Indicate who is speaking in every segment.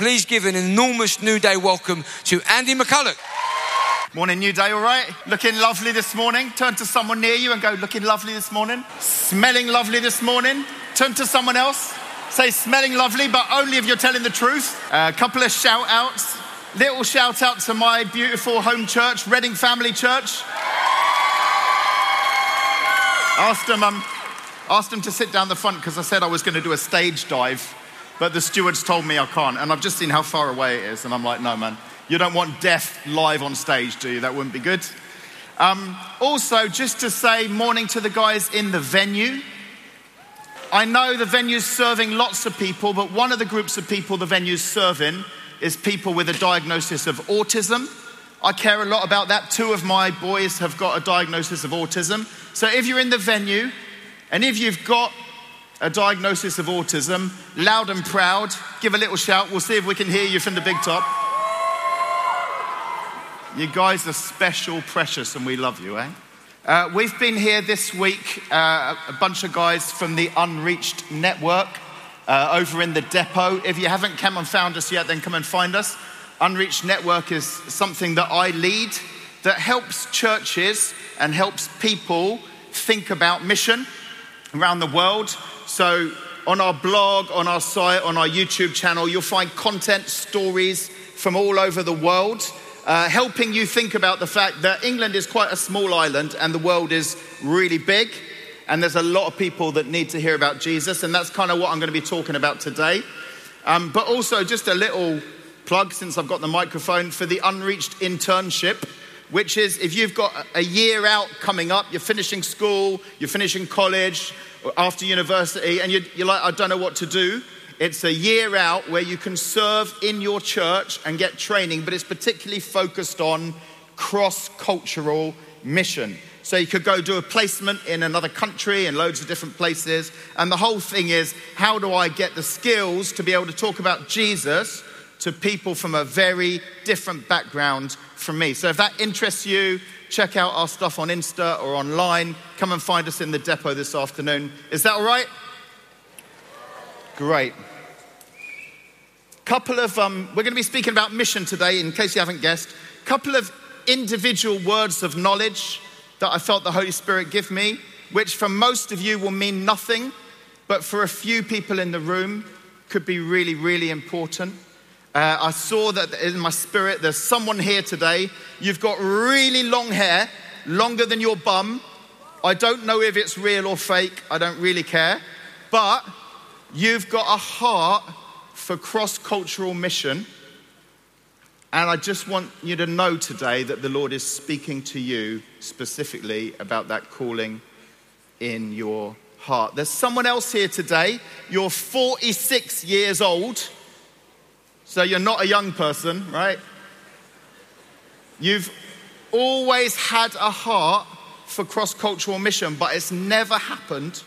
Speaker 1: Please give an enormous New Day welcome to Andy McCulloch.
Speaker 2: Morning, New Day, all right? Looking lovely this morning. Turn to someone near you and go, looking lovely this morning. Smelling lovely this morning. Turn to someone else. Say, smelling lovely, but only if you're telling the truth. A uh, couple of shout outs. Little shout out to my beautiful home church, Reading Family Church. Asked them, um, asked them to sit down the front because I said I was going to do a stage dive, but the stewards told me I can't. And I've just seen how far away it is, and I'm like, no, man, you don't want death live on stage, do you? That wouldn't be good. Um, also, just to say morning to the guys in the venue. I know the venue's serving lots of people, but one of the groups of people the venue's serving is people with a diagnosis of autism. I care a lot about that. Two of my boys have got a diagnosis of autism. So if you're in the venue and if you've got a diagnosis of autism, loud and proud, give a little shout. We'll see if we can hear you from the big top. You guys are special, precious, and we love you, eh? Uh, we've been here this week, uh, a bunch of guys from the Unreached Network uh, over in the depot. If you haven't come and found us yet, then come and find us. Unreached Network is something that I lead that helps churches and helps people think about mission around the world. So, on our blog, on our site, on our YouTube channel, you'll find content, stories from all over the world, uh, helping you think about the fact that England is quite a small island and the world is really big and there's a lot of people that need to hear about Jesus, and that's kind of what I'm going to be talking about today. Um, but also, just a little plug since I've got the microphone for the Unreached Internship, which is if you've got a year out coming up, you're finishing school, you're finishing college, after university, and you're, you're like, I don't know what to do. It's a year out where you can serve in your church and get training, but it's particularly focused on cross cultural mission. So you could go do a placement in another country in loads of different places. And the whole thing is how do I get the skills to be able to talk about Jesus to people from a very different background from me? So if that interests you, check out our stuff on Insta or online. Come and find us in the depot this afternoon. Is that all right? Great. Couple of, um, we're going to be speaking about mission today, in case you haven't guessed. Couple of individual words of knowledge that I felt the Holy Spirit give me, which for most of you will mean nothing, but for a few people in the room could be really, really important. Uh, I saw that in my spirit, there's someone here today. You've got really long hair, longer than your bum. I don't know if it's real or fake, I don't really care. But you've got a heart for cross cultural mission and I just want you to know today that the Lord is speaking to you specifically about that calling in your heart. There's someone else here today. You're 46 years old, so you're not a young person, right? You've always had a heart for cross cultural mission, but it's never happened.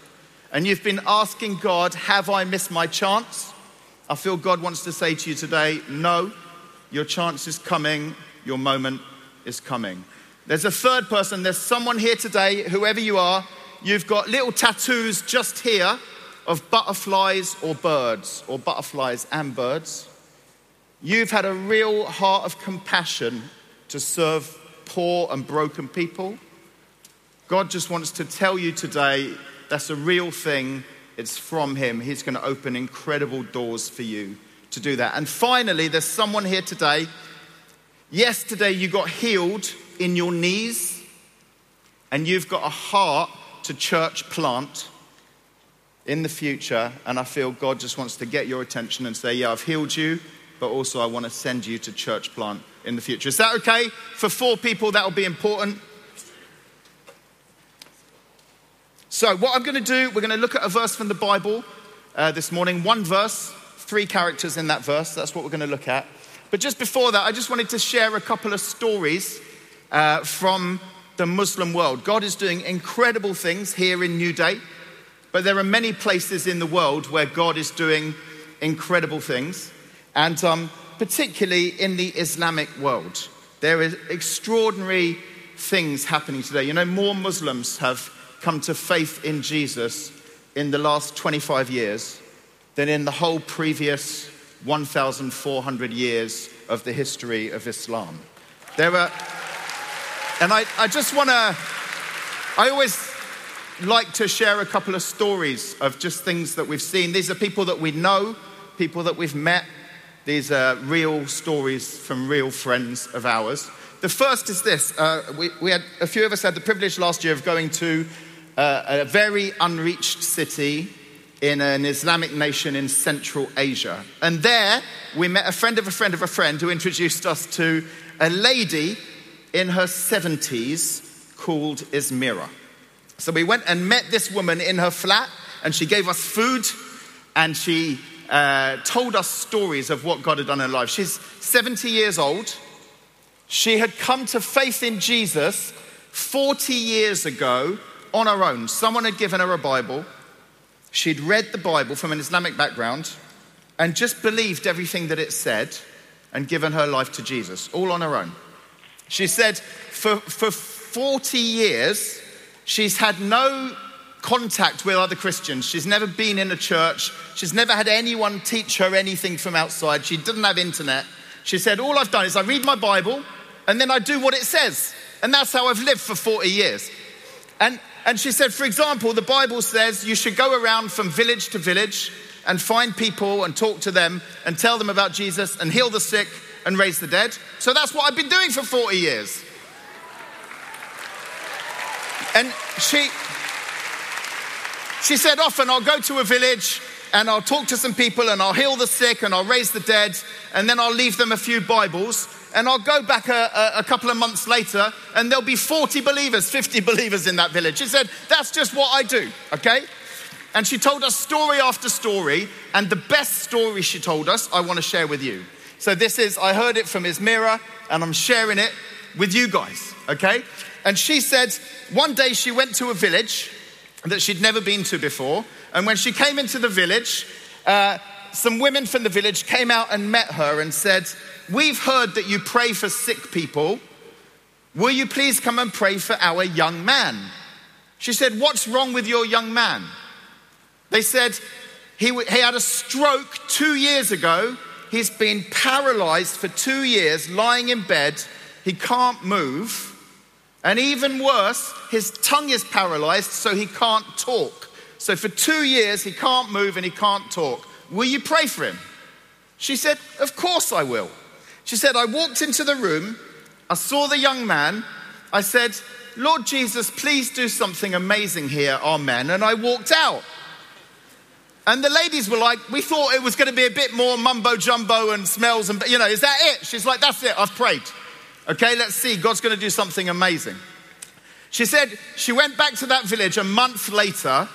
Speaker 2: And you've been asking God, Have I missed my chance? I feel God wants to say to you today, No, your chance is coming. Your moment is coming. There's a third person. There's someone here today, whoever you are, you've got little tattoos just here of butterflies or birds, or butterflies and birds. You've had a real heart of compassion to serve poor and broken people. God just wants to tell you today that's a real thing. It's from Him. He's going to open incredible doors for you to do that. And finally, there's someone here today. Yesterday, you got healed in your knees, and you've got a heart to church plant in the future. And I feel God just wants to get your attention and say, Yeah, I've healed you, but also I want to send you to church plant in the future. Is that okay? For four people, that will be important. So, what I'm going to do, we're going to look at a verse from the Bible uh, this morning, one verse three characters in that verse. That's what we're going to look at. But just before that, I just wanted to share a couple of stories uh, from the Muslim world. God is doing incredible things here in New Day, but there are many places in the world where God is doing incredible things, and um, particularly in the Islamic world. There are extraordinary things happening today. You know, more Muslims have come to faith in Jesus in the last 25 years than in the whole previous 1,400 years of the history of Islam. There are, and I, I just want to, I always like to share a couple of stories of just things that we've seen. These are people that we know, people that we've met. These are real stories from real friends of ours. The first is this uh, we, we had, a few of us had the privilege last year of going to uh, a very unreached city in an Islamic nation in Central Asia. And there we met a friend of a friend of a friend who introduced us to a lady in her 70s called Ismira. So we went and met this woman in her flat, and she gave us food and she uh, told us stories of what God had done in her life. She's 70 years old. She had come to faith in Jesus 40 years ago on her own. Someone had given her a Bible. She'd read the Bible from an Islamic background and just believed everything that it said and given her life to Jesus, all on her own. She said, for, for 40 years, she's had no contact with other Christians. She's never been in a church. She's never had anyone teach her anything from outside. She doesn't have internet. She said, All I've done is I read my Bible and then I do what it says. And that's how I've lived for 40 years. And and she said, for example, the Bible says you should go around from village to village and find people and talk to them and tell them about Jesus and heal the sick and raise the dead. So that's what I've been doing for 40 years. And she, she said, often I'll go to a village and I'll talk to some people and I'll heal the sick and I'll raise the dead and then I'll leave them a few Bibles and I'll go back a, a, a, couple of months later and there'll be 40 believers, 50 believers in that village. She said, That's just what I do, okay? And she told us story after story, and the best story she told us, I want to share with you. So, this is, I heard it from Ismira, and I'm sharing it with you guys, okay? And she said, one day she went to a village that she'd never been to before, and when she came into the village, uh, some women from the village came out and met her and said, We've heard that you pray for sick people. Will you please come and pray for our young man? She said, What's wrong with your young man? They said, He, he had a stroke two years ago. He's been paralyzed for two years, lying in bed. He can't move. And even worse, his tongue is paralyzed, so he can't talk. So for two years, he can't move and he can't talk. Will you pray for him? She said, Of course I will. She said, I walked into the room, I saw the young man, I said, Lord Jesus, please do something amazing here, amen. And I walked out. And the ladies were like, we thought it was going to be a bit more mumbo jumbo and smells and, you know, is that it? She's like, that's it, I've prayed. Okay, let's see, God's going to do something amazing. She said she went back to that village a month later,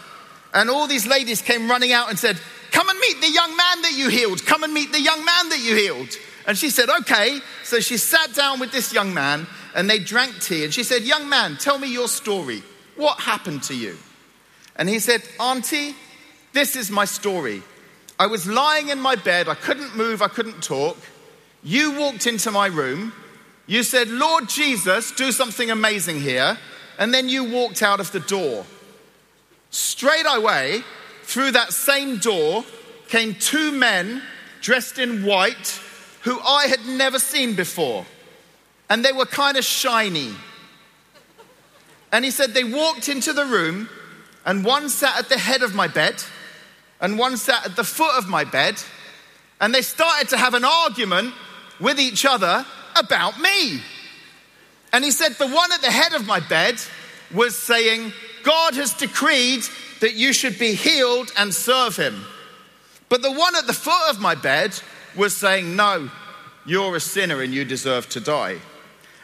Speaker 2: and all these ladies came running out and said, Come and meet the young man that you healed. Come and meet the young man that you healed. And she said, Okay. So she sat down with this young man and they drank tea. And she said, Young man, tell me your story. What happened to you? And he said, Auntie, this is my story. I was lying in my bed. I couldn't move. I couldn't talk. You walked into my room. You said, Lord Jesus, do something amazing here. And then you walked out of the door. Straight away, through that same door, came two men dressed in white who I had never seen before. And they were kind of shiny. And he said they walked into the room, and one sat at the head of my bed, and one sat at the foot of my bed, and they started to have an argument with each other about me. And he said the one at the head of my bed was saying, God has decreed that you should be healed and serve him. But the one at the foot of my bed was saying, No, you're a sinner and you deserve to die.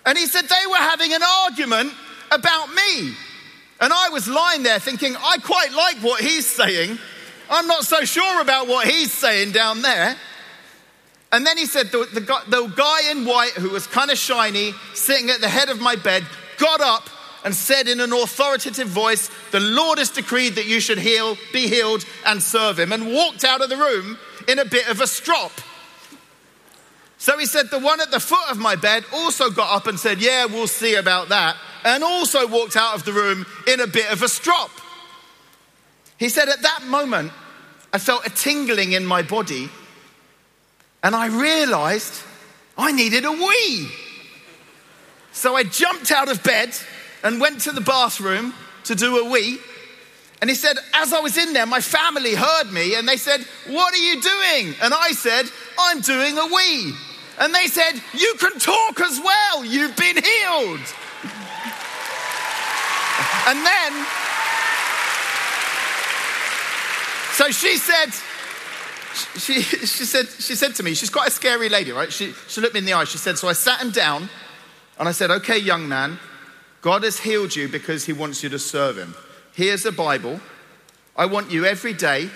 Speaker 2: And he said they were having an argument about me. And I was lying there thinking, I quite like what he's saying. I'm not so sure about what he's saying down there. And then he said, the, the, guy, the guy in white who was kind of shiny, sitting at the head of my bed, got up and said in an authoritative voice, The Lord has decreed that you should heal, be healed, and serve him, and walked out of the room in a bit of a strop. So he said, The one at the foot of my bed also got up and said, Yeah, we'll see about that, and also walked out of the room in a bit of a strop. He said, At that moment, I felt a tingling in my body, and I realized I needed a wee. So I jumped out of bed and went to the bathroom to do a wee. And he said, as I was in there, my family heard me and they said, What are you doing? And I said, I'm doing a wee. And they said, You can talk as well. You've been healed. and then, so she said, she, she, said, she said to me, she's quite a scary lady, right? She, she looked me in the eye. She said, So I sat him down and I said, Okay, young man, God has healed you because he wants you to serve him. Here's a Bible. I want you every day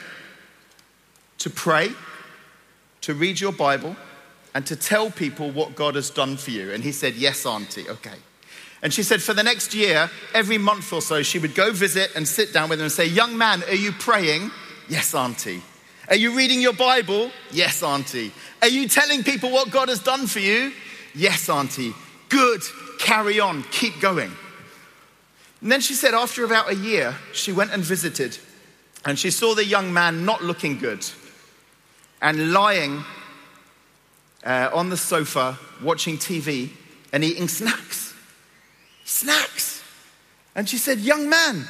Speaker 2: to pray, to read your Bible, and to tell people what God has done for you. And he said, Yes, Auntie, okay. And she said, for the next year, every month or so, she would go visit and sit down with him and say, Young man, are you praying? Yes, Auntie. Are you reading your Bible? Yes, Auntie. Are you telling people what God has done for you? Yes, Auntie. Good. Carry on. Keep going. And then she said, after about a year, she went and visited and she saw the young man not looking good and lying uh, on the sofa watching TV and eating snacks. Snacks. And she said, Young man,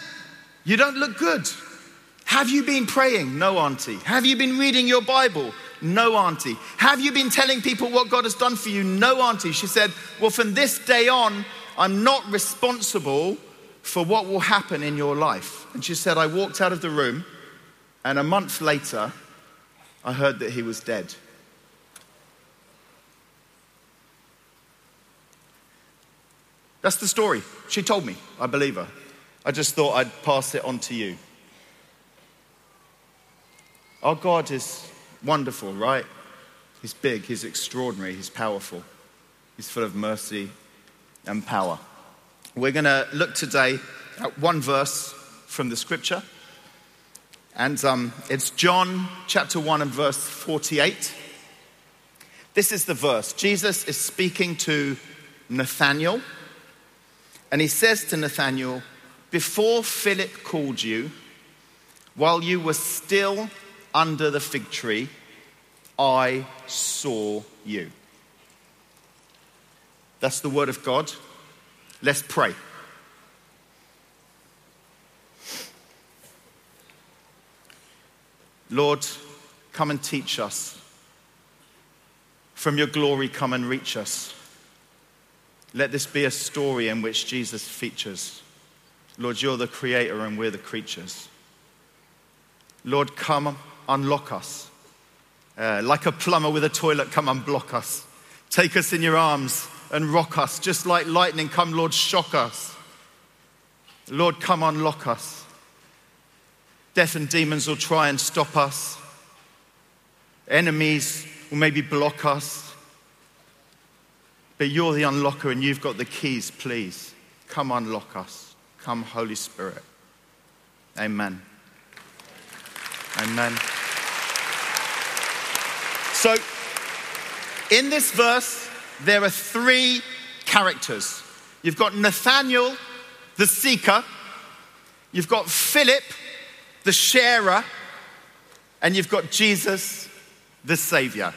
Speaker 2: you don't look good. Have you been praying? No, Auntie. Have you been reading your Bible? No, Auntie. Have you been telling people what God has done for you? No, Auntie. She said, Well, from this day on, I'm not responsible for what will happen in your life. And she said, I walked out of the room, and a month later, I heard that he was dead. That's the story. She told me. I believe her. I just thought I'd pass it on to you. Our God is wonderful, right? He's big, He's extraordinary, He's powerful, He's full of mercy and power. We're going to look today at one verse from the scripture, and um, it's John chapter 1 and verse 48. This is the verse. Jesus is speaking to Nathanael, and he says to Nathanael, Before Philip called you, while you were still under the fig tree, I saw you. That's the word of God. Let's pray. Lord, come and teach us. From your glory, come and reach us. Let this be a story in which Jesus features. Lord, you're the creator and we're the creatures. Lord, come unlock us. Uh, like a plumber with a toilet, come unblock us. Take us in your arms and rock us. Just like lightning, come, Lord, shock us. Lord, come unlock us. Death and demons will try and stop us. Enemies will maybe block us. But you're the unlocker and you've got the keys, please. Come unlock us. Come, Holy Spirit. Amen. Amen. So, in this verse, there are three characters. You've got Nathaniel, the seeker, you've got Philip, the sharer, and you've got Jesus, the savior.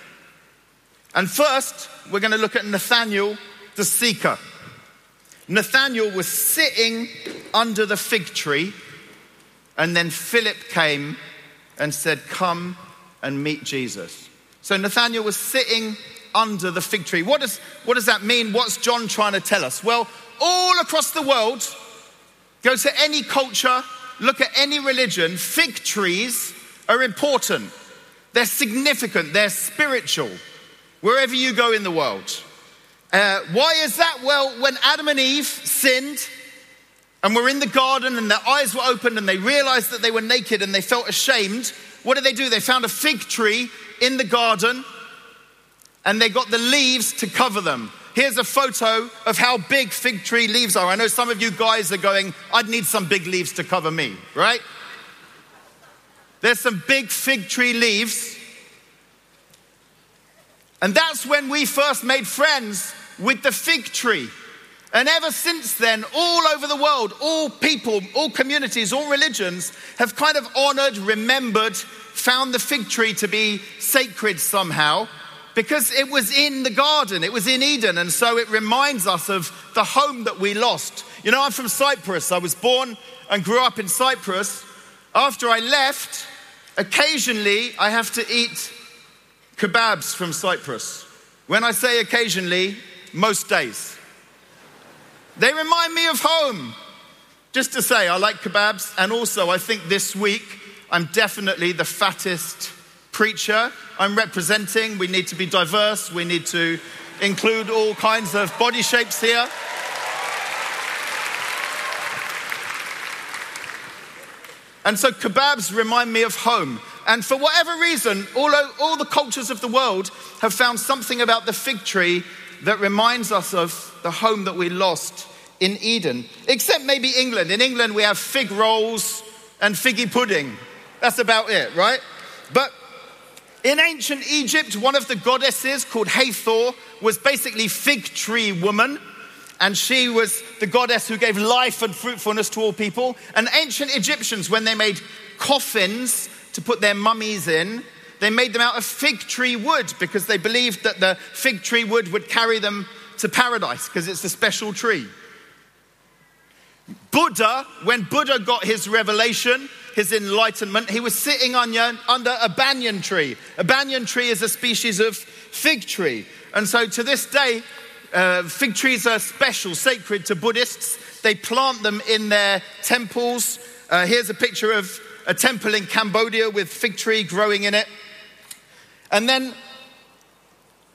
Speaker 2: And first, we're going to look at Nathaniel, the seeker. Nathaniel was sitting under the fig tree, and then Philip came and said, Come and meet Jesus. So Nathanael was sitting under the fig tree. What does, what does that mean? What's John trying to tell us? Well, all across the world, go to any culture, look at any religion, fig trees are important. They're significant, they're spiritual, wherever you go in the world. Uh, why is that? Well, when Adam and Eve sinned and were in the garden and their eyes were opened and they realized that they were naked and they felt ashamed, what did they do? They found a fig tree in the garden and they got the leaves to cover them. Here's a photo of how big fig tree leaves are. I know some of you guys are going, I'd need some big leaves to cover me, right? There's some big fig tree leaves. And that's when we first made friends with the fig tree. And ever since then, all over the world, all people, all communities, all religions have kind of honored, remembered, found the fig tree to be sacred somehow. because it was in the garden, it was in Eden, and so it reminds us of the home that we lost. You know, I'm from Cyprus. I was born and grew up in Cyprus. After I left, occasionally I have to eat kebabs from Cyprus. When I say occasionally, most days. They remind me of home. Just to say, I like kebabs, and also I think this week I'm definitely the fattest preacher I'm representing. We need to be diverse, we need to include all kinds of body shapes here. And so kebabs remind me of home. And for whatever reason, all, all the cultures of the world have found something about the fig tree that reminds us of the home that we lost in Eden. Except maybe England. In England, we have fig rolls and figgy pudding. That's about it, right? But in ancient Egypt, one of the goddesses called Hathor was basically fig tree woman and she was the goddess who gave life and fruitfulness to all people. And ancient Egyptians, when they made coffins to put their mummies in, they made them out of fig tree wood because they believed that the fig tree wood would carry them to paradise because it's a special tree. Buddha, when Buddha got his revelation, his enlightenment, he was sitting under, a banyan tree. A banyan tree is a species of fig tree. And so to this day, uh, fig trees are special, sacred to Buddhists. They plant them in their temples. Uh, here's a picture of a temple in Cambodia with fig tree growing in it. And then,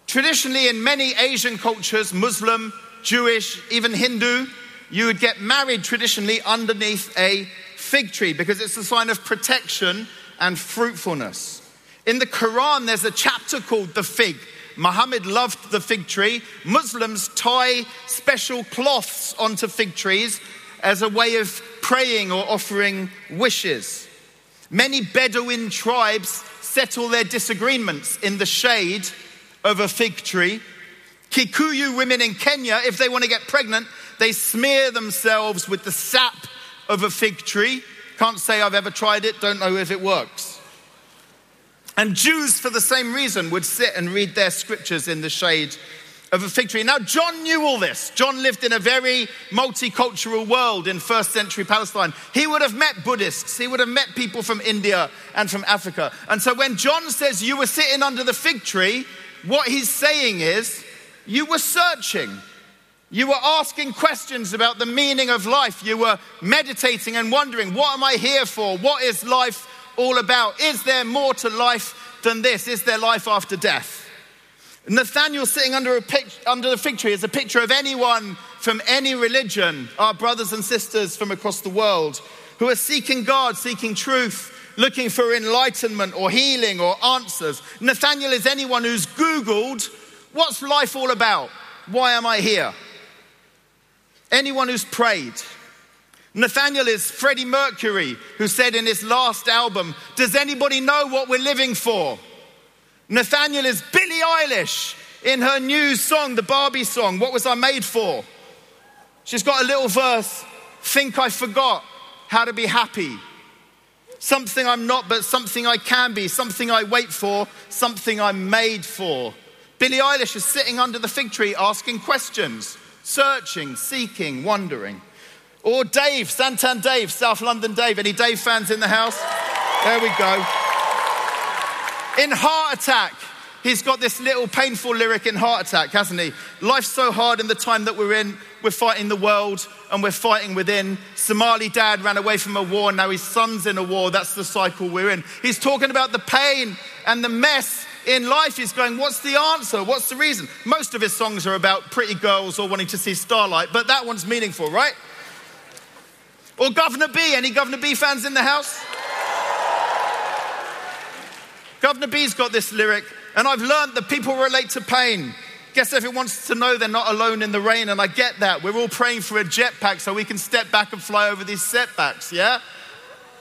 Speaker 2: traditionally, in many Asian cultures, Muslim, Jewish, even Hindu, you would get married traditionally underneath a fig tree because it's a sign of protection and fruitfulness. In the Quran, there's a chapter called the fig. Muhammad loved the fig tree. Muslims tie special cloths onto fig trees as a way of praying or offering wishes. Many Bedouin tribes settle their disagreements in the shade of a fig tree. Kikuyu women in Kenya, if they want to get pregnant, they smear themselves with the sap of a fig tree. Can't say I've ever tried it, don't know if it works. And Jews, for the same reason, would sit and read their scriptures in the shade of a fig tree. Now, John knew all this. John lived in a very multicultural world in first century Palestine. He would have met Buddhists, he would have met people from India and from Africa. And so, when John says you were sitting under the fig tree, what he's saying is you were searching. You were asking questions about the meaning of life. You were meditating and wondering, what am I here for? What is life all about? Is there more to life than this? Is there life after death? Nathaniel sitting under, a pic- under the fig tree is a picture of anyone from any religion, our brothers and sisters from across the world, who are seeking God, seeking truth, looking for enlightenment or healing or answers. Nathaniel is anyone who's Googled, what's life all about? Why am I here? Anyone who's prayed. Nathaniel is Freddie Mercury, who said in his last album, Does anybody know what we're living for? Nathaniel is Billie Eilish in her new song, the Barbie song, What Was I Made For? She's got a little verse, Think I Forgot How to Be Happy. Something I'm not, but something I can be, something I wait for, something I'm made for. Billie Eilish is sitting under the fig tree asking questions, searching, seeking, wondering. Or Dave, Santan Dave, South London Dave. Any Dave fans in the house? There we go. In Heart Attack, he's got this little painful lyric in Heart Attack, hasn't he? Life's so hard in the time that we're in. We're fighting the world and we're fighting within. Somali dad ran away from a war, now his son's in a war. That's the cycle we're in. He's talking about the pain and the mess in life. He's going, What's the answer? What's the reason? Most of his songs are about pretty girls or wanting to see starlight, but that one's meaningful, right? Or Guvna B. Any Guvna B fans in the house? Guvna B's got this lyric, and I've learned that people relate to pain. Guess everyone wants to know they're not alone in the rain, and I get that. We're all praying for a jetpack so we can step back and fly over these setbacks, yeah?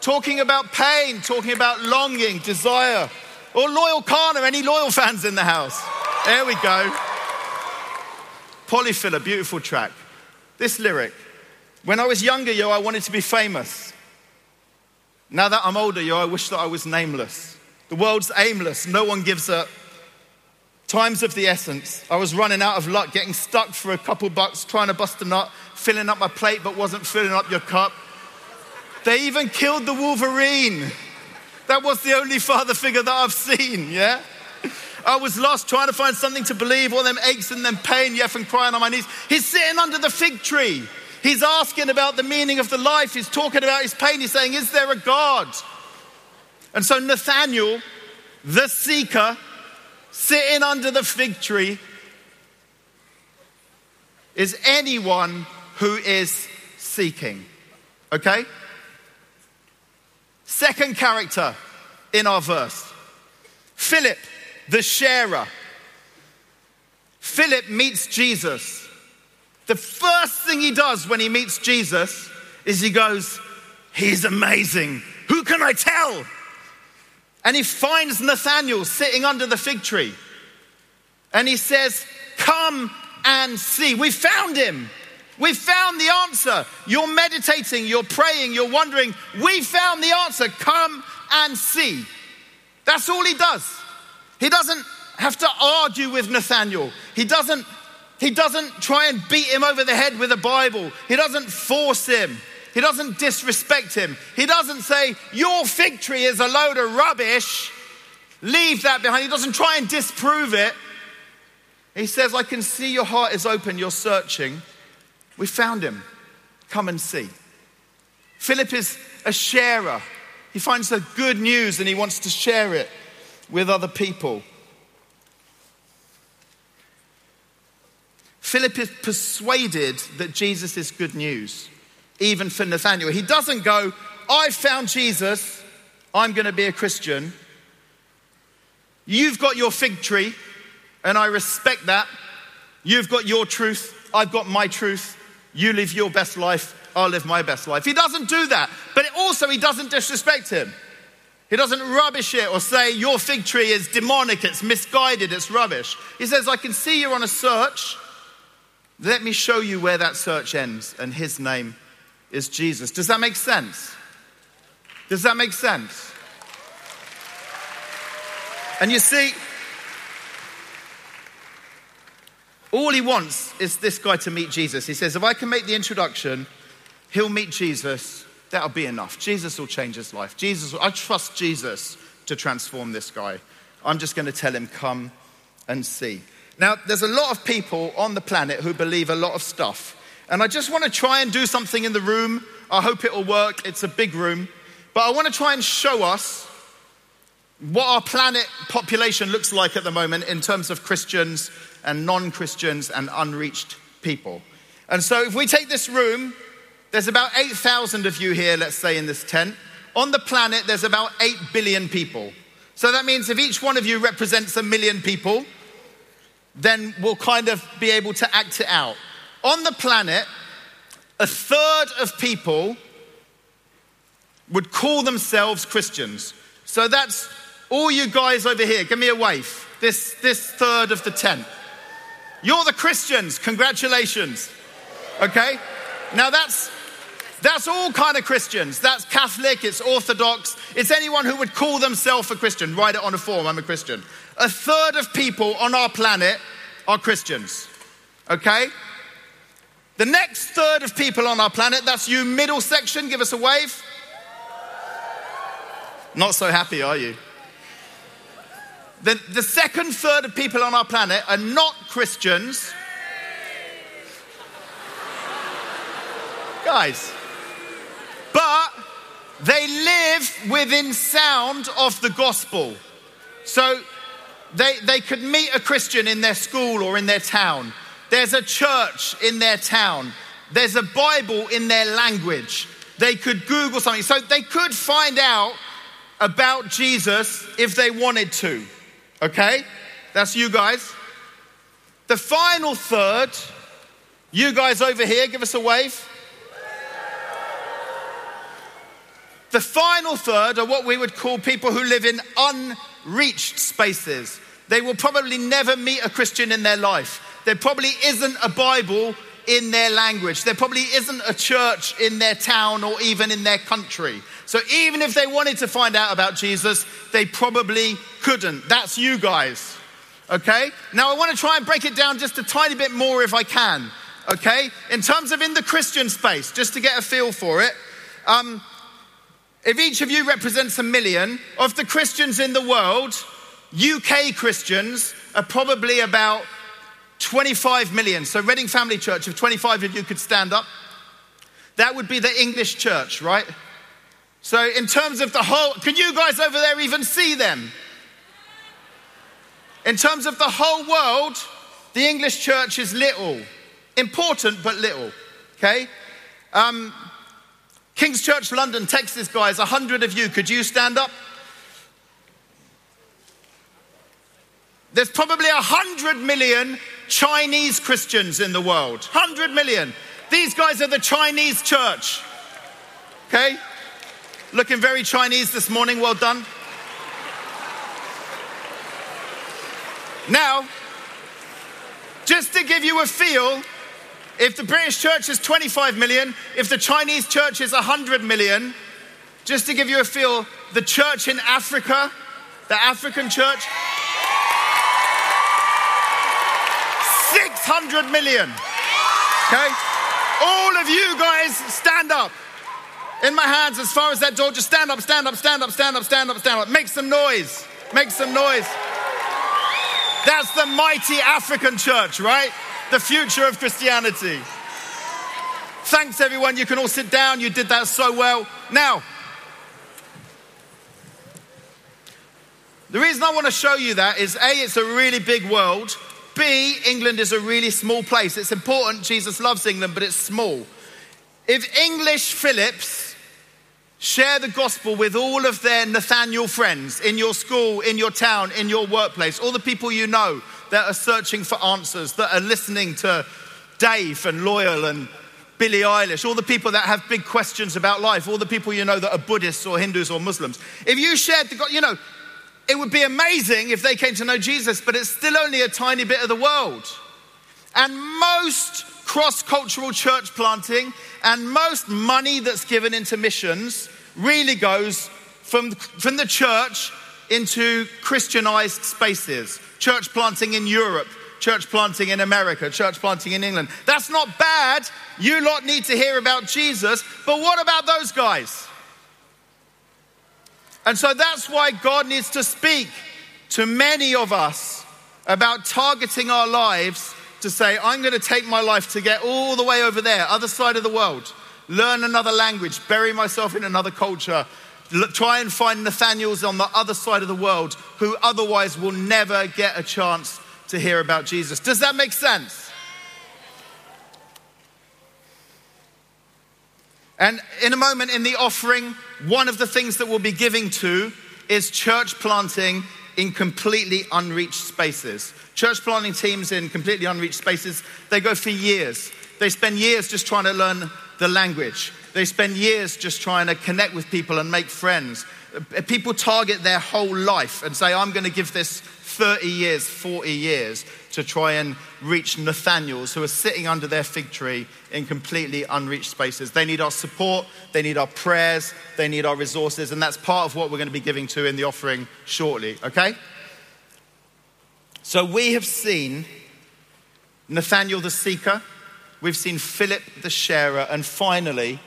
Speaker 2: Talking about pain, talking about longing, desire. Or Loyle Carner, any Loyle fans in the house? There we go. Polyfilla, beautiful track. This lyric when I was younger, yo, I wanted to be famous. Now that I'm older, yo, I wish that I was nameless. The world's aimless. No one gives a times of the essence. I was running out of luck, getting stuck for a couple bucks, trying to bust a nut, filling up my plate, but wasn't filling up your cup. They even killed the Wolverine. That was the only father figure that I've seen, yeah? I was lost trying to find something to believe, all them aches and them pain, yeah, from crying on my knees. He's sitting under the fig tree. He's asking about the meaning of the life. He's talking about his pain. He's saying, Is there a God? And so Nathaniel, the seeker, sitting under the fig tree, is anyone who is seeking. Okay? Second character in our verse Philip, the sharer. Philip meets Jesus. The first thing he does when he meets Jesus is he goes, He's amazing. Who can I tell? And he finds Nathanael sitting under the fig tree. And he says, Come and see. We found him. We found the answer. You're meditating, you're praying, you're wondering. We found the answer. Come and see. That's all he does. He doesn't have to argue with Nathaniel. He doesn't, he doesn't try and beat him over the head with a Bible. He doesn't force him. He doesn't disrespect him. He doesn't say, Your fig tree is a load of rubbish. Leave that behind. He doesn't try and disprove it. He says, I can see your heart is open, you're searching. We found him. Come and see. Philip is a sharer. He finds the good news and he wants to share it with other people. Philip is persuaded that Jesus is good news, even for Nathaniel. He doesn't go, I found Jesus, I'm going to be a Christian. You've got your fig tree, and I respect that. You've got your truth, I've got my truth. You live your best life, I'll live my best life. He doesn't do that, but also he doesn't disrespect him. He doesn't rubbish it or say, Your fig tree is demonic, it's misguided, it's rubbish. He says, I can see you're on a search. Let me show you where that search ends, and his name is Jesus. Does that make sense? Does that make sense? And you see, all he wants is this guy to meet Jesus. He says, If I can make the introduction, he'll meet Jesus. That'll be enough. Jesus will change his life. Jesus, will, I trust Jesus to transform this guy. I'm just going to tell him, Come and see. Now, there's a lot of people on the planet who believe a lot of stuff. And I just want to try and do something in the room. I hope it'll work. It's a big room. But I want to try and show us what our planet population looks like at the moment in terms of Christians and non Christians and unreached people. And so, if we take this room, there's about 8,000 of you here, let's say, in this tent. On the planet, there's about 8 billion people. So that means if each one of you represents a million people, then we'll kind of be able to act it out. On the planet, a third of people would call themselves Christians. So that's all you guys over here. Give me a wave. This, this third of the tent. You're the Christians. Congratulations. Okay? Now that's that's all kind of Christians. That's Catholic, it's Orthodox, it's anyone who would call themselves a Christian. Write it on a form, I'm a Christian. A third of people on our planet are Christians. Okay? The next third of people on our planet, that's you, middle section, give us a wave. Not so happy, are you? The, the second third of people on our planet are not Christians. Guys, but they live within sound of the gospel. So they, they could meet a Christian in their school or in their town. There's a church in their town. There's a Bible in their language. They could Google something. So they could find out about Jesus if they wanted to. Okay? That's you guys. The final third, you guys over here, give us a wave. The final third are what we would call people who live in unreached spaces. They will probably never meet a Christian in their life. There probably isn't a Bible in their language. There probably isn't a church in their town or even in their country. So even if they wanted to find out about Jesus, they probably couldn't. That's you guys. Okay? Now I want to try and break it down just a tiny bit more if I can. Okay? In terms of in the Christian space, just to get a feel for it. Um, if each of you represents a million, of the Christians in the world, UK Christians are probably about 25 million. So, Reading Family Church, if 25 of you could stand up, that would be the English church, right? So, in terms of the whole, can you guys over there even see them? In terms of the whole world, the English church is little. Important, but little. Okay? Um, King's Church London, Texas, guys, 100 of you, could you stand up? There's probably 100 million Chinese Christians in the world. 100 million. These guys are the Chinese church. Okay? Looking very Chinese this morning. Well done. Now, just to give you a feel, if the British church is 25 million, if the Chinese church is 100 million, just to give you a feel, the church in Africa, the African church, 600 million. Okay? All of you guys stand up. In my hands, as far as that door, just stand up, stand up, stand up, stand up, stand up, stand up. Make some noise. Make some noise. That's the mighty African church, right? The future of Christianity. Thanks, everyone. You can all sit down. You did that so well. Now, the reason I want to show you that is A, it's a really big world. B, England is a really small place. It's important, Jesus loves England, but it's small. If English Phillips share the gospel with all of their Nathaniel friends in your school, in your town, in your workplace, all the people you know that are searching for answers, that are listening to Dave and Loyle and Billie Eilish, all the people that have big questions about life, all the people you know that are Buddhists or Hindus or Muslims. If you shared the, you know, it would be amazing if they came to know Jesus, but it's still only a tiny bit of the world. And most cross cultural church planting and most money that's given into missions really goes from, from the church into Christianized spaces. Church planting in Europe, church planting in America, church planting in England. That's not bad. You lot need to hear about Jesus, but what about those guys? And so that's why God needs to speak to many of us about targeting our lives to say, I'm going to take my life to get all the way over there, other side of the world, learn another language, bury myself in another culture, try and find Nathaniels on the other side of the world who otherwise will never get a chance to hear about Jesus. Does that make sense? And in a moment in the offering, one of the things that we'll be giving to is church planting in completely unreached spaces. Church planting teams in completely unreached spaces, they go for years. They spend years just trying to learn the language. They spend years just trying to connect with people and make friends. Uh, people target their whole life and say, I'm going to give this 30 years, 40 years to try and reach Nathaniels who are sitting under their fig tree in completely unreached spaces. They need our support, they need our prayers, they need our resources, and that's part of what we're going to be giving to in the offering shortly, okay? So we have seen Nathaniel the seeker, we've seen Philip the sharer, and finally,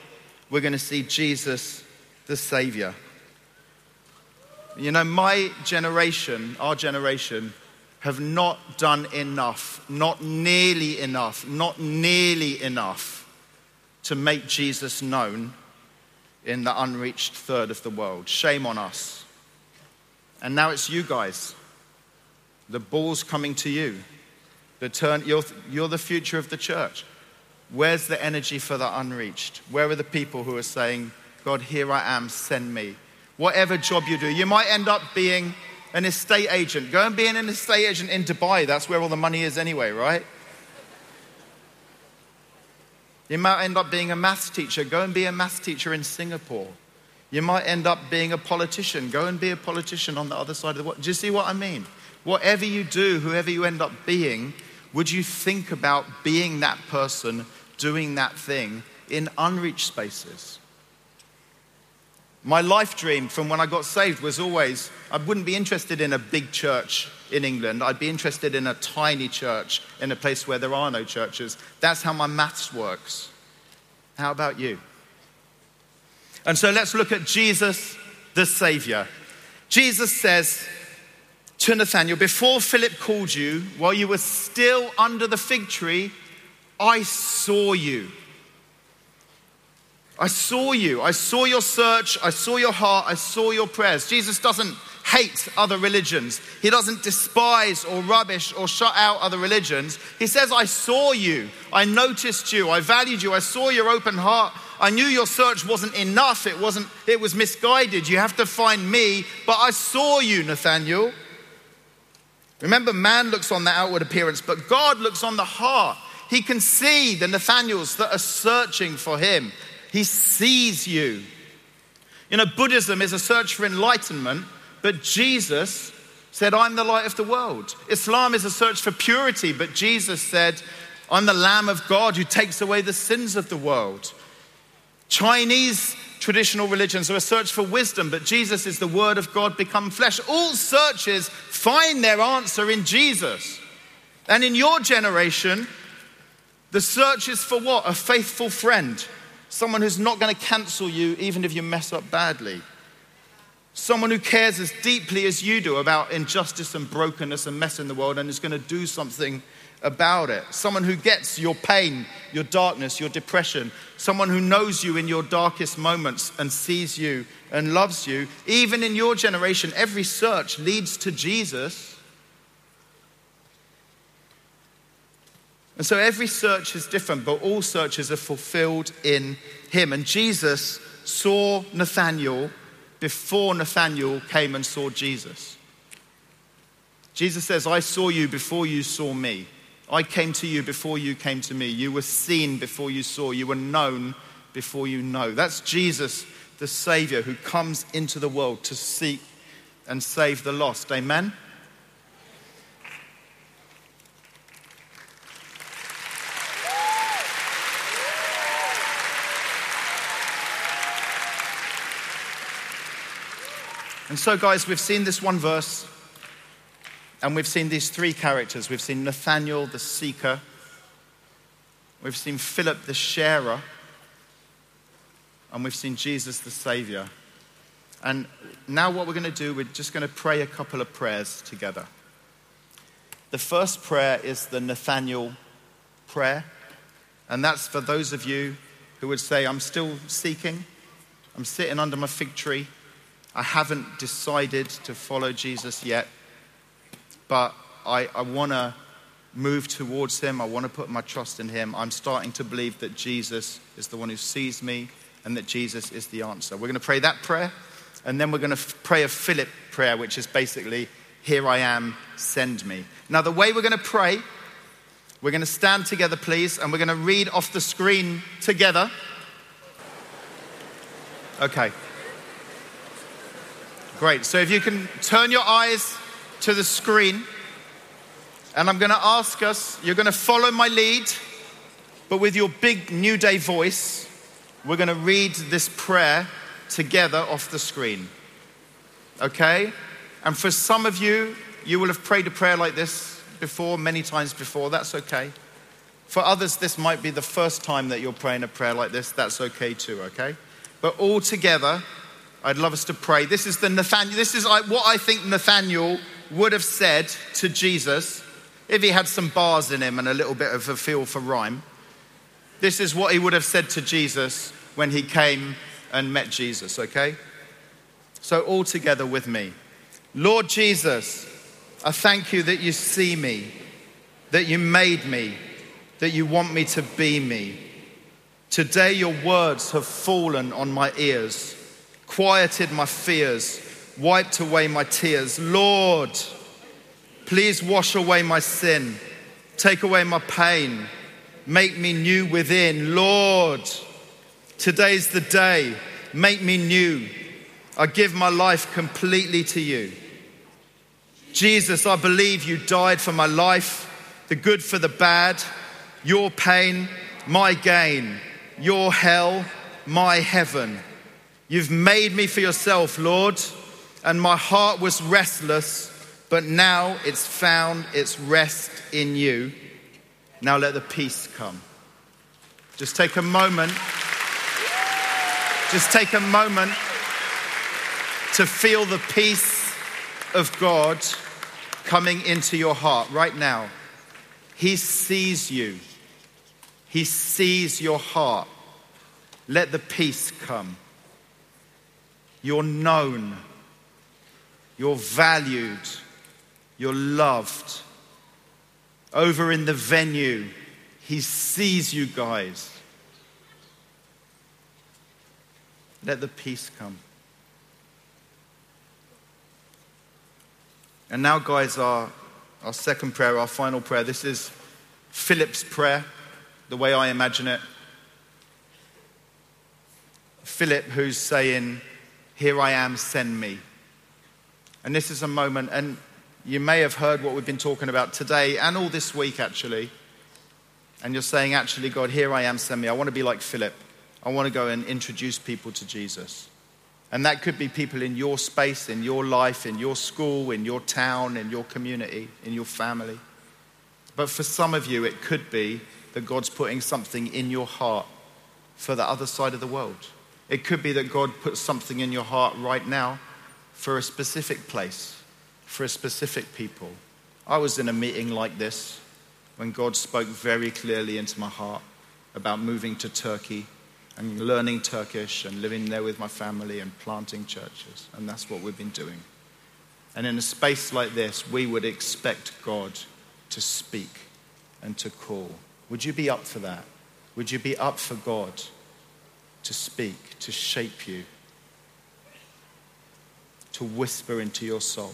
Speaker 2: we're going to see Jesus the savior. You know, my generation, our generation, have not done enough, not nearly enough, not nearly enough to make Jesus known in the unreached third of the world. Shame on us. And now it's you guys. The ball's coming to you. The turn, you're, you're the future of the church. Where's the energy for the unreached? Where are the people who are saying, God, here I am, send me? Whatever job you do, you might end up being an estate agent. Go and be an estate agent in Dubai. That's where all the money is anyway, right? You might end up being a maths teacher. Go and be a maths teacher in Singapore. You might end up being a politician. Go and be a politician on the other side of the world. Do you see what I mean? Whatever you do, whoever you end up being, would you think about being that person, doing that thing in unreached spaces? My life dream from when I got saved was always I wouldn't be interested in a big church in England. I'd be interested in a tiny church in a place where there are no churches. That's how my maths works. How about you? And so let's look at Jesus, the Savior. Jesus says to Nathanael, Before Philip called you, while you were still under the fig tree, I saw you. I saw you. I saw your search. I saw your heart. I saw your prayers. Jesus doesn't hate other religions. He doesn't despise or rubbish or shut out other religions. He says, I saw you. I noticed you. I valued you. I saw your open heart. I knew your search wasn't enough. It wasn't, it was misguided. You have to find me, but I saw you, Nathaniel. Remember, man looks on the outward appearance, but God looks on the heart. He can see the Nathaniels that are searching for him. He sees you. You know, Buddhism is a search for enlightenment, but Jesus said, I'm the light of the world. Islam is a search for purity, but Jesus said, I'm the Lamb of God who takes away the sins of the world. Chinese traditional religions are a search for wisdom, but Jesus is the Word of God become flesh. All searches find their answer in Jesus. And in your generation, the search is for what? A faithful friend Someone who's not going to cancel you even if you mess up badly. Someone who cares as deeply as you do about injustice and brokenness and mess in the world and is going to do something about it. Someone who gets your pain, your darkness, your depression. Someone who knows you in your darkest moments and sees you and loves you. Even in your generation, every search leads to Jesus. And so every search is different, but all searches are fulfilled in him. And Jesus saw Nathanael before Nathanael came and saw Jesus. Jesus says, I saw you before you saw me. I came to you before you came to me. You were seen before you saw. You were known before you know. That's Jesus, the Savior, who comes into the world to seek and save the lost. Amen? And so, guys, we've seen this one verse, and we've seen these three characters. We've seen Nathaniel, the seeker, we've seen Philip, the sharer, and we've seen Jesus, the savior. And now, what we're going to do, we're just going to pray a couple of prayers together. The first prayer is the Nathaniel prayer, and that's for those of you who would say, I'm still seeking, I'm sitting under my fig tree. I haven't decided to follow Jesus yet, but I, I want to move towards him. I want to put my trust in him. I'm starting to believe that Jesus is the one who sees me and that Jesus is the answer. We're going to pray that prayer, and then we're going to f- pray a Philip prayer, which is basically, Here I am, send me. Now, the way we're going to pray, we're going to stand together, please, and we're going to read off the screen together. Okay. Great. So if you can turn your eyes to the screen, and I'm going to ask us, you're going to follow my lead, but with your big Newday voice, we're going to read this prayer together off the screen. Okay? And for some of you, you will have prayed a prayer like this before, many times before. That's okay. For others, this might be the first time that you're praying a prayer like this. That's okay too, okay? But all together, I'd love us to pray. This is the Nathaniel. This is like what I think Nathaniel would have said to Jesus if he had some bars in him and a little bit of a feel for rhyme. This is what he would have said to Jesus when he came and met Jesus, okay? So, all together with me. Lord Jesus, I thank you that you see me, that you made me, that you want me to be me. Today, your words have fallen on my ears quieted my fears, wiped away my tears. Lord, please wash away my sin, take away my pain, make me new within. Lord, today's the day, make me new. I give my life completely to you. Jesus, I believe you died for my life, the good for the bad, your pain, my gain, your hell, my heaven. You've made me for yourself, Lord, and my heart was restless, but now it's found its rest in you. Now let the peace come. Just take a moment. Just take a moment to feel the peace of God coming into your heart right now. He sees you, He sees your heart. Let the peace come. You're known, you're valued, you're loved. Over in the venue, He sees you guys. Let the peace come. And now, guys, our, our second prayer, our final prayer. This is Philip's prayer, the way I imagine it. Philip, who's saying, Here I am, send me. And this is a moment, and you may have heard what we've been talking about today and all this week, actually. And you're saying, Actually, God, here I am, send me. I want to be like Philip. I want to go and introduce people to Jesus. And that could be people in your space, in your life, in your school, in your town, in your community, in your family. But for some of you, it could be that God's putting something in your heart for the other side of the world. It could be that God puts something in your heart right now for a specific place, for a specific people. I was in a meeting like this when God spoke very clearly into my heart about moving to Turkey and learning Turkish and living there with my family and planting churches. And that's what we've been doing. And in a space like this, we would expect God to speak and to call. Would you be up for that? Would you be up for God to speak, to shape you, to whisper into your soul?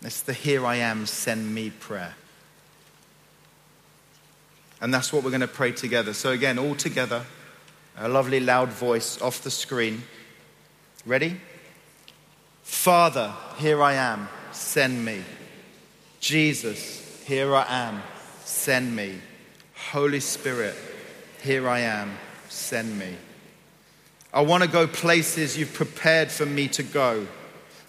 Speaker 2: It's the here I am, send me prayer. And that's what we're going to pray together. So, again, all together a lovely loud voice off the screen. Ready? Father, here I am, send me. Jesus, here I am, send me. Holy Spirit, here I am, send me. I want to go places you've prepared for me to go.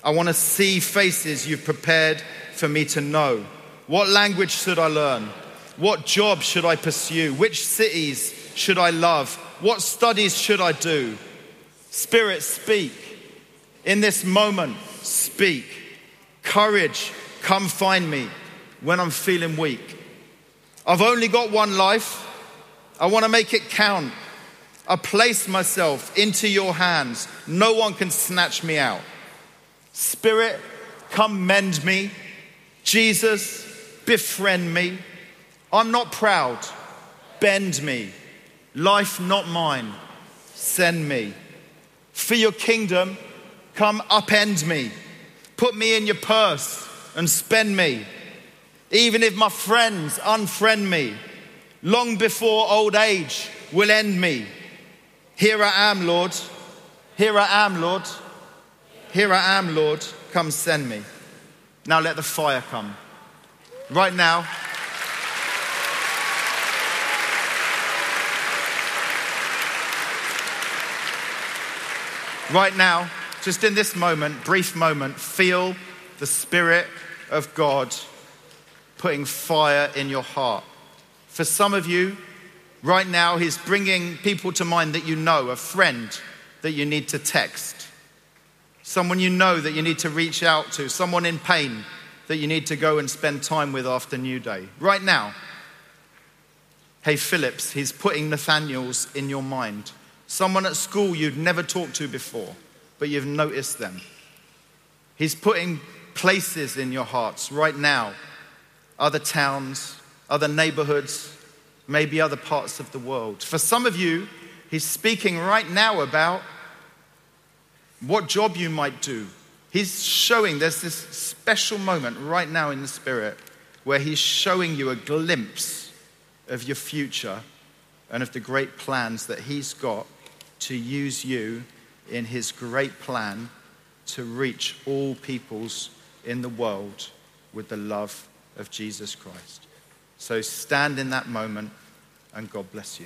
Speaker 2: I want to see faces you've prepared for me to know. What language should I learn? What job should I pursue? Which cities should I love? What studies should I do? Spirit, speak. In this moment, speak. Courage, come find me when I'm feeling weak. I've only got one life. I want to make it count. I place myself into your hands. No one can snatch me out. Spirit, come mend me. Jesus, befriend me. I'm not proud. Bend me. Life not mine, send me. For your kingdom, come upend me. Put me in your purse and spend me. Even if my friends unfriend me, long before old age will end me. Here I am, Lord. Here I am, Lord. Here I am, Lord. Come send me. Now let the fire come. Right now, right now, just in this moment, brief moment, feel the Spirit of God putting fire in your heart. For some of you, right now, He's bringing people to mind that you know, a friend that you need to text, someone you know that you need to reach out to, someone in pain that you need to go and spend time with after Newday. Right now, hey, Philips, He's putting Nathaniel's in your mind. Someone at school you'd never talked to before, but you've noticed them. He's putting places in your hearts right now, other towns, other neighborhoods, maybe other parts of the world. For some of you, He's speaking right now about what job you might do. He's showing, there's this special moment right now in the Spirit where He's showing you a glimpse of your future and of the great plans that He's got to use you in his great plan to reach all peoples in the world with the love of Jesus Christ. So stand in that moment and God bless you.